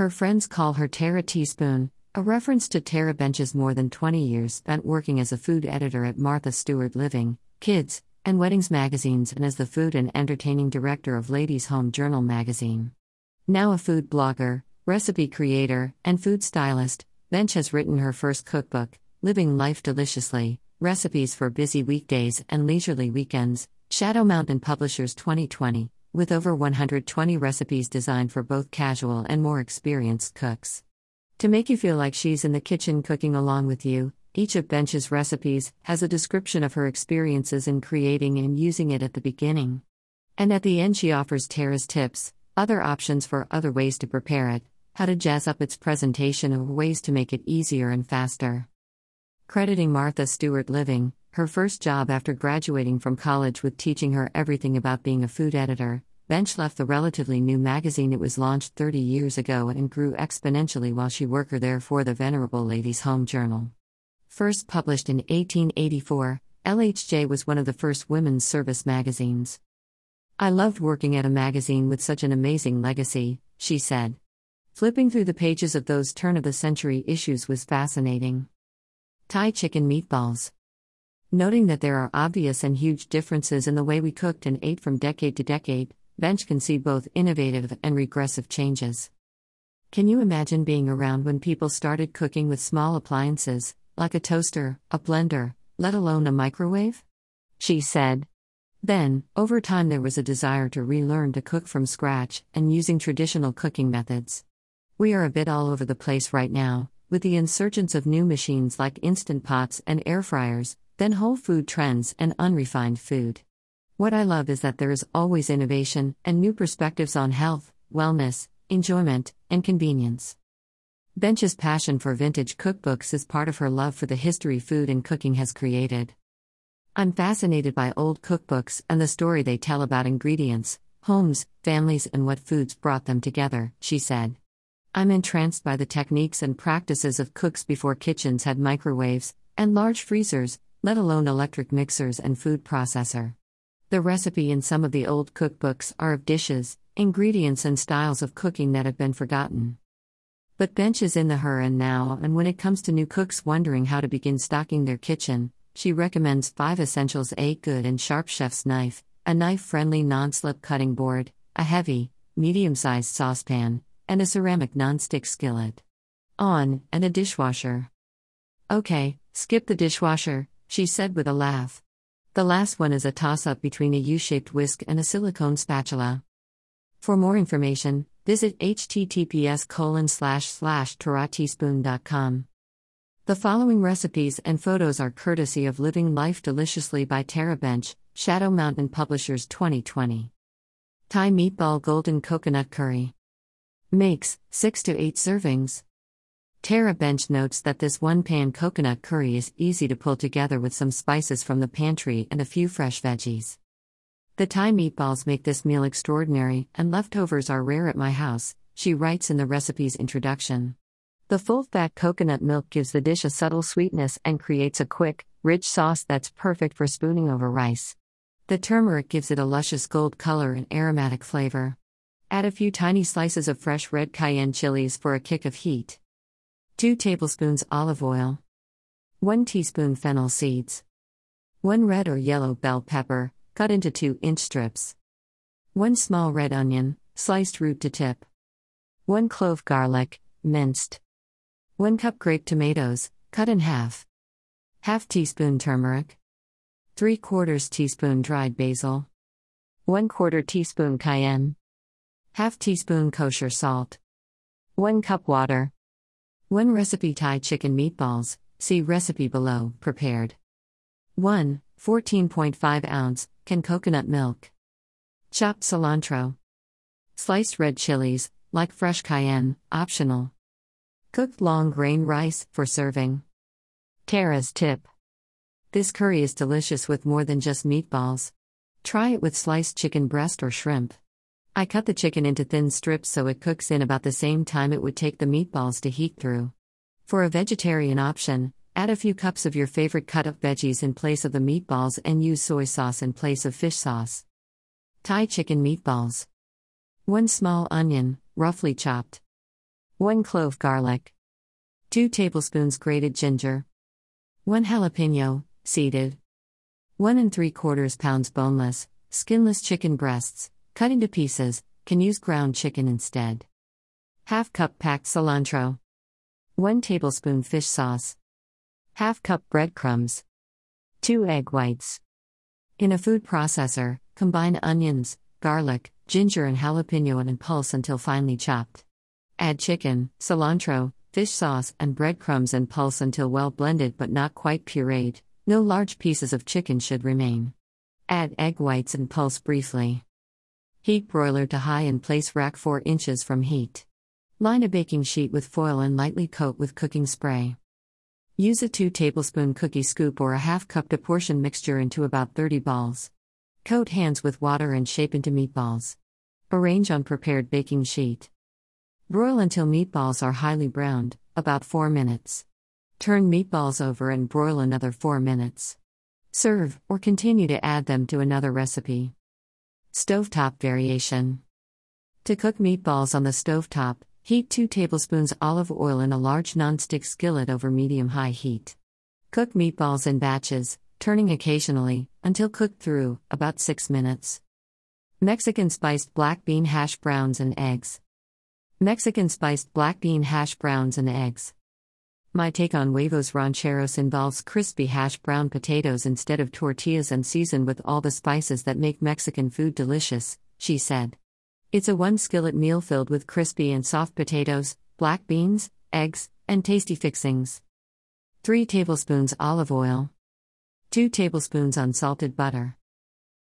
Her friends call her Tara Teaspoon, a reference to Tara Bench's more than 20 years spent working as a food editor at Martha Stewart Living, Kids, and Weddings magazines and as the food and entertaining director of Ladies Home Journal magazine. Now a food blogger, recipe creator, and food stylist, Bench has written her first cookbook, Living Life Deliciously Recipes for Busy Weekdays and Leisurely Weekends, Shadow Mountain Publishers 2020, with over 120 recipes designed for both casual and more experienced cooks. To make you feel like she's in the kitchen cooking along with you, each of Bench's recipes has a description of her experiences in creating and using it at the beginning. And at the end, she offers Tara's tips, other options for other ways to prepare it, how to jazz up its presentation, or ways to make it easier and faster. Crediting Martha Stewart Living, her first job after graduating from college with teaching her everything about being a food editor, Bench left the relatively new magazine it was launched 30 years ago and grew exponentially while she worked there for the venerable Ladies' Home Journal. First published in 1884, LHJ was one of the first women's service magazines. I loved working at a magazine with such an amazing legacy, she said. Flipping through the pages of those turn of the century issues was fascinating. Thai chicken meatballs. Noting that there are obvious and huge differences in the way we cooked and ate from decade to decade, Bench can see both innovative and regressive changes. Can you imagine being around when people started cooking with small appliances, like a toaster, a blender, let alone a microwave? She said. Then, over time, there was a desire to relearn to cook from scratch and using traditional cooking methods. We are a bit all over the place right now, with the insurgence of new machines like instant pots and air fryers, then whole food trends and unrefined food. What I love is that there is always innovation and new perspectives on health, wellness, enjoyment, and convenience. Bench's passion for vintage cookbooks is part of her love for the history food and cooking has created. I'm fascinated by old cookbooks and the story they tell about ingredients, homes, families, and what foods brought them together, she said. I'm entranced by the techniques and practices of cooks before kitchens had microwaves and large freezers, let alone electric mixers and food processor. The recipe in some of the old cookbooks are of dishes, ingredients, and styles of cooking that have been forgotten. But Bench is in the her and now, and when it comes to new cooks wondering how to begin stocking their kitchen, she recommends five essentials a good and sharp chef's knife, a knife friendly non slip cutting board, a heavy, medium sized saucepan, and a ceramic non-stick skillet. On, and a dishwasher. Okay, skip the dishwasher, she said with a laugh. The last one is a toss up between a U shaped whisk and a silicone spatula. For more information, visit https colon The following recipes and photos are courtesy of Living Life Deliciously by Tara Bench, Shadow Mountain Publishers 2020. Thai Meatball Golden Coconut Curry. Makes 6 to 8 servings. Tara Bench notes that this one pan coconut curry is easy to pull together with some spices from the pantry and a few fresh veggies. The Thai meatballs make this meal extraordinary, and leftovers are rare at my house, she writes in the recipe's introduction. The full fat coconut milk gives the dish a subtle sweetness and creates a quick, rich sauce that's perfect for spooning over rice. The turmeric gives it a luscious gold color and aromatic flavor. Add a few tiny slices of fresh red cayenne chilies for a kick of heat. 2 tablespoons olive oil. 1 teaspoon fennel seeds. 1 red or yellow bell pepper, cut into 2 inch strips. 1 small red onion, sliced root to tip. 1 clove garlic, minced. 1 cup grape tomatoes, cut in half. Half teaspoon turmeric. 3 quarters teaspoon dried basil. 1 quarter teaspoon cayenne. Half teaspoon kosher salt. 1 cup water. 1 recipe Thai chicken meatballs, see recipe below, prepared. 1. 14.5 ounce, can coconut milk. Chopped cilantro. Sliced red chilies, like fresh cayenne, optional. Cooked long grain rice, for serving. Tara's tip. This curry is delicious with more than just meatballs. Try it with sliced chicken breast or shrimp. I cut the chicken into thin strips so it cooks in about the same time it would take the meatballs to heat through. For a vegetarian option, add a few cups of your favorite cut up veggies in place of the meatballs and use soy sauce in place of fish sauce. Thai chicken meatballs. 1 small onion, roughly chopped. 1 clove garlic, 2 tablespoons grated ginger, 1 jalapeno, seeded, 1 and 3 quarters pounds boneless, skinless chicken breasts, cut into pieces, can use ground chicken instead. Half cup packed cilantro, 1 tablespoon fish sauce, half cup breadcrumbs, 2 egg whites. In a food processor, combine onions, garlic, ginger, and jalapeno and pulse until finely chopped. Add chicken, cilantro, fish sauce, and breadcrumbs and pulse until well blended but not quite pureed. No large pieces of chicken should remain. Add egg whites and pulse briefly. Heat broiler to high and place rack 4 inches from heat. Line a baking sheet with foil and lightly coat with cooking spray. Use a 2 tablespoon cookie scoop or a half cup to portion mixture into about 30 balls. Coat hands with water and shape into meatballs. Arrange on prepared baking sheet. Broil until meatballs are highly browned, about 4 minutes. Turn meatballs over and broil another 4 minutes. Serve, or continue to add them to another recipe. Stovetop variation. To cook meatballs on the stovetop, heat 2 tablespoons olive oil in a large nonstick skillet over medium high heat. Cook meatballs in batches, turning occasionally, until cooked through, about 6 minutes. Mexican spiced black bean hash browns and eggs. Mexican spiced black bean hash browns and eggs. My take on huevos rancheros involves crispy hash brown potatoes instead of tortillas and seasoned with all the spices that make Mexican food delicious, she said. It's a one skillet meal filled with crispy and soft potatoes, black beans, eggs, and tasty fixings. 3 tablespoons olive oil, 2 tablespoons unsalted butter,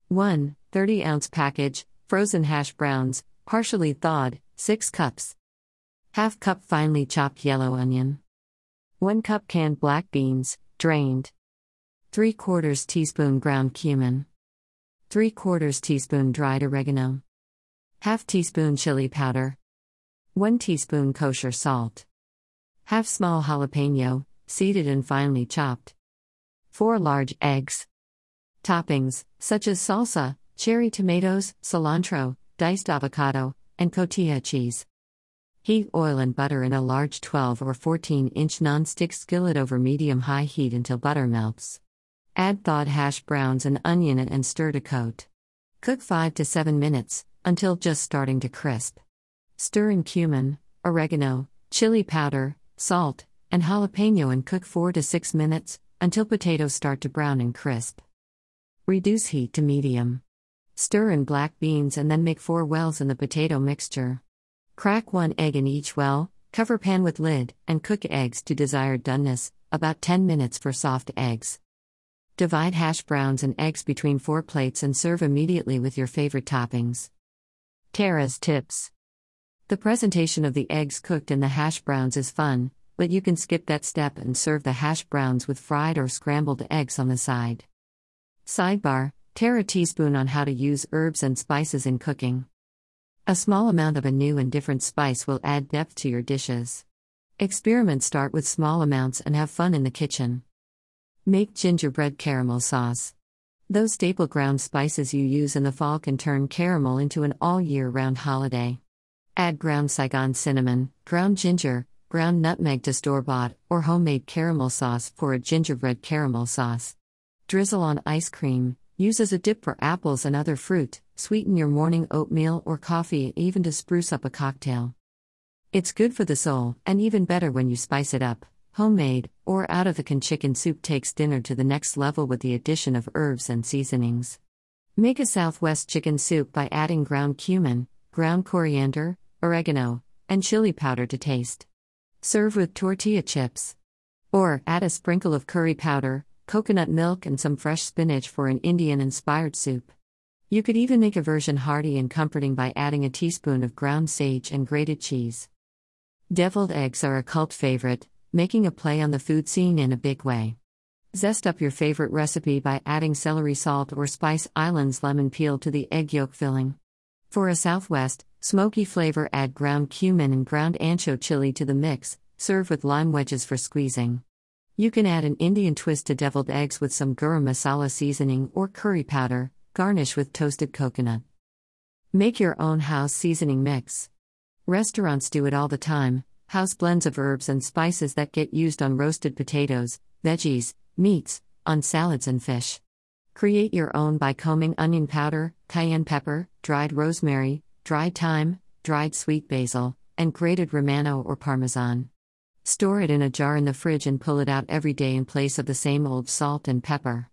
1 30 ounce package, frozen hash browns, partially thawed, 6 cups. Half cup finely chopped yellow onion. 1 cup canned black beans, drained. 3 quarters teaspoon ground cumin. 3 quarters teaspoon dried oregano. 1 half teaspoon chili powder. 1 teaspoon kosher salt. 1 half small jalapeno, seeded and finely chopped. 4 large eggs. Toppings, such as salsa, cherry tomatoes, cilantro, diced avocado, and cotija cheese. Heat oil and butter in a large 12 or 14 inch non-stick skillet over medium high heat until butter melts. Add thawed hash browns and onion and stir to coat. Cook 5 to 7 minutes, until just starting to crisp. Stir in cumin, oregano, chili powder, salt, and jalapeno and cook 4 to 6 minutes, until potatoes start to brown and crisp. Reduce heat to medium. Stir in black beans and then make four wells in the potato mixture. Crack one egg in each well, cover pan with lid, and cook eggs to desired doneness, about 10 minutes for soft eggs. Divide hash browns and eggs between four plates and serve immediately with your favorite toppings. Tara's tips The presentation of the eggs cooked in the hash browns is fun, but you can skip that step and serve the hash browns with fried or scrambled eggs on the side. Sidebar Tara teaspoon on how to use herbs and spices in cooking. A small amount of a new and different spice will add depth to your dishes. Experiment start with small amounts and have fun in the kitchen. Make gingerbread caramel sauce. Those staple ground spices you use in the fall can turn caramel into an all year round holiday. Add ground Saigon cinnamon, ground ginger, ground nutmeg to store bought or homemade caramel sauce for a gingerbread caramel sauce. Drizzle on ice cream, Use as a dip for apples and other fruit, sweeten your morning oatmeal or coffee, even to spruce up a cocktail. It's good for the soul, and even better when you spice it up. Homemade, or out of the can chicken soup takes dinner to the next level with the addition of herbs and seasonings. Make a Southwest chicken soup by adding ground cumin, ground coriander, oregano, and chili powder to taste. Serve with tortilla chips. Or add a sprinkle of curry powder, coconut milk, and some fresh spinach for an Indian inspired soup. You could even make a version hearty and comforting by adding a teaspoon of ground sage and grated cheese. Deviled eggs are a cult favorite, making a play on the food scene in a big way. Zest up your favorite recipe by adding celery salt or Spice Islands lemon peel to the egg yolk filling. For a Southwest, smoky flavor, add ground cumin and ground ancho chili to the mix, serve with lime wedges for squeezing. You can add an Indian twist to deviled eggs with some garam masala seasoning or curry powder, garnish with toasted coconut. Make your own house seasoning mix. Restaurants do it all the time, House blends of herbs and spices that get used on roasted potatoes, veggies, meats, on salads and fish. Create your own by combing onion powder, cayenne pepper, dried rosemary, dried thyme, dried sweet basil, and grated romano or parmesan. Store it in a jar in the fridge and pull it out every day in place of the same old salt and pepper.